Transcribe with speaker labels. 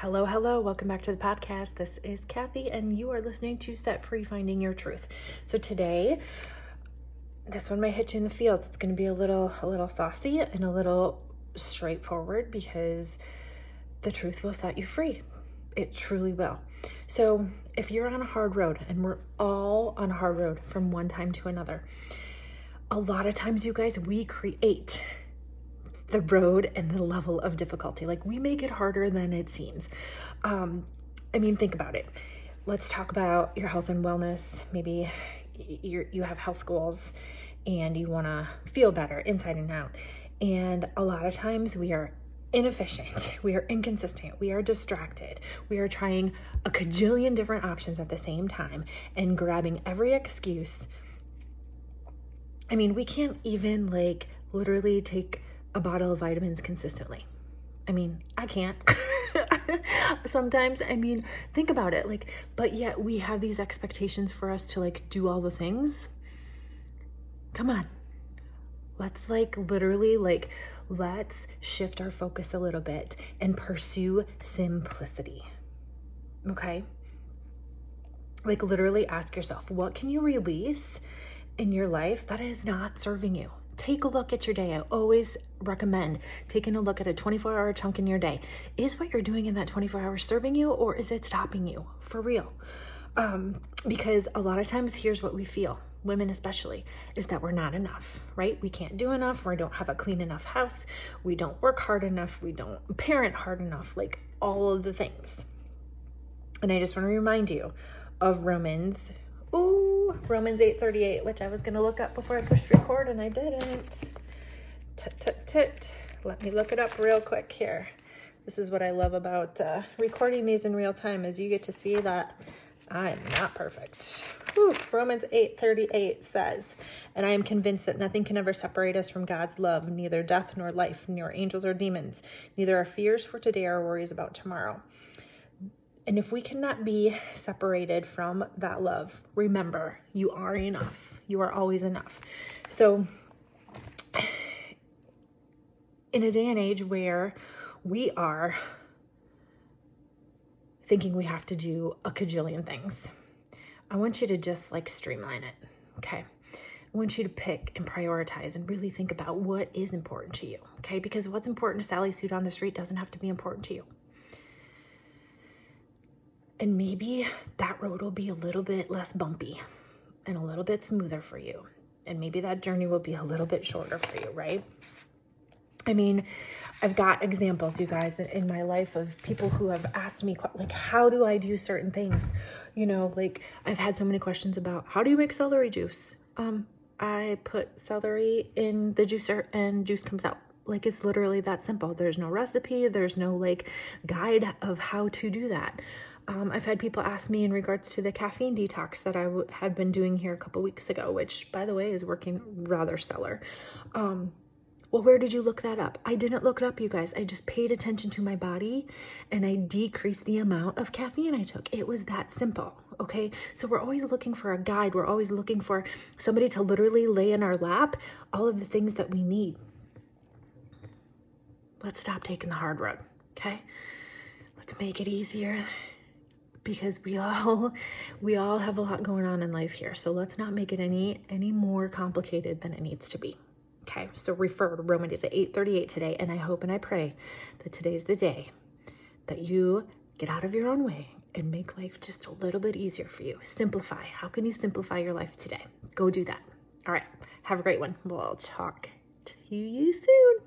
Speaker 1: Hello, hello. Welcome back to the podcast. This is Kathy, and you are listening to Set Free Finding Your Truth. So today, this one might hit you in the feels. It's going to be a little, a little saucy and a little straightforward because the truth will set you free. It truly will. So if you're on a hard road, and we're all on a hard road from one time to another, a lot of times, you guys, we create the road and the level of difficulty. Like we make it harder than it seems. Um, I mean, think about it. Let's talk about your health and wellness. Maybe you you have health goals and you want to feel better inside and out. And a lot of times we are inefficient, we are inconsistent, we are distracted, we are trying a cajillion different options at the same time and grabbing every excuse. I mean, we can't even like literally take a bottle of vitamins consistently. I mean, I can't. Sometimes, I mean, think about it. Like, but yet we have these expectations for us to like do all the things. Come on. Let's like literally like let's shift our focus a little bit and pursue simplicity. Okay? Like literally ask yourself, what can you release in your life that is not serving you? Take a look at your day. I always recommend taking a look at a 24 hour chunk in your day. Is what you're doing in that 24 hours serving you or is it stopping you for real? Um, because a lot of times, here's what we feel women especially is that we're not enough right we can't do enough we don't have a clean enough house we don't work hard enough we don't parent hard enough like all of the things and i just want to remind you of romans Romans 8:38, which I was gonna look up before I pushed record and I didn't. Tut tut tut. Let me look it up real quick here. This is what I love about uh, recording these in real time is you get to see that I'm not perfect. Whew. Romans 8:38 says, "And I am convinced that nothing can ever separate us from God's love, neither death nor life, nor angels or demons, neither our fears for today or worries about tomorrow." And if we cannot be separated from that love, remember, you are enough. You are always enough. So, in a day and age where we are thinking we have to do a cajillion things, I want you to just like streamline it. Okay. I want you to pick and prioritize and really think about what is important to you. Okay. Because what's important to Sally Sue down the street doesn't have to be important to you. And maybe that road will be a little bit less bumpy and a little bit smoother for you. And maybe that journey will be a little bit shorter for you, right? I mean, I've got examples, you guys, in my life of people who have asked me, like, how do I do certain things? You know, like, I've had so many questions about how do you make celery juice? Um, I put celery in the juicer and juice comes out. Like, it's literally that simple. There's no recipe, there's no like guide of how to do that. Um, I've had people ask me in regards to the caffeine detox that I w- had been doing here a couple weeks ago, which, by the way, is working rather stellar. Um, well, where did you look that up? I didn't look it up, you guys. I just paid attention to my body and I decreased the amount of caffeine I took. It was that simple, okay? So we're always looking for a guide. We're always looking for somebody to literally lay in our lap all of the things that we need. Let's stop taking the hard road, okay? Let's make it easier because we all we all have a lot going on in life here. So let's not make it any any more complicated than it needs to be. Okay so refer to romans 8:38 today and i hope and i pray that today's the day that you get out of your own way and make life just a little bit easier for you. Simplify. How can you simplify your life today? Go do that. All right have a great one. We'll talk to you soon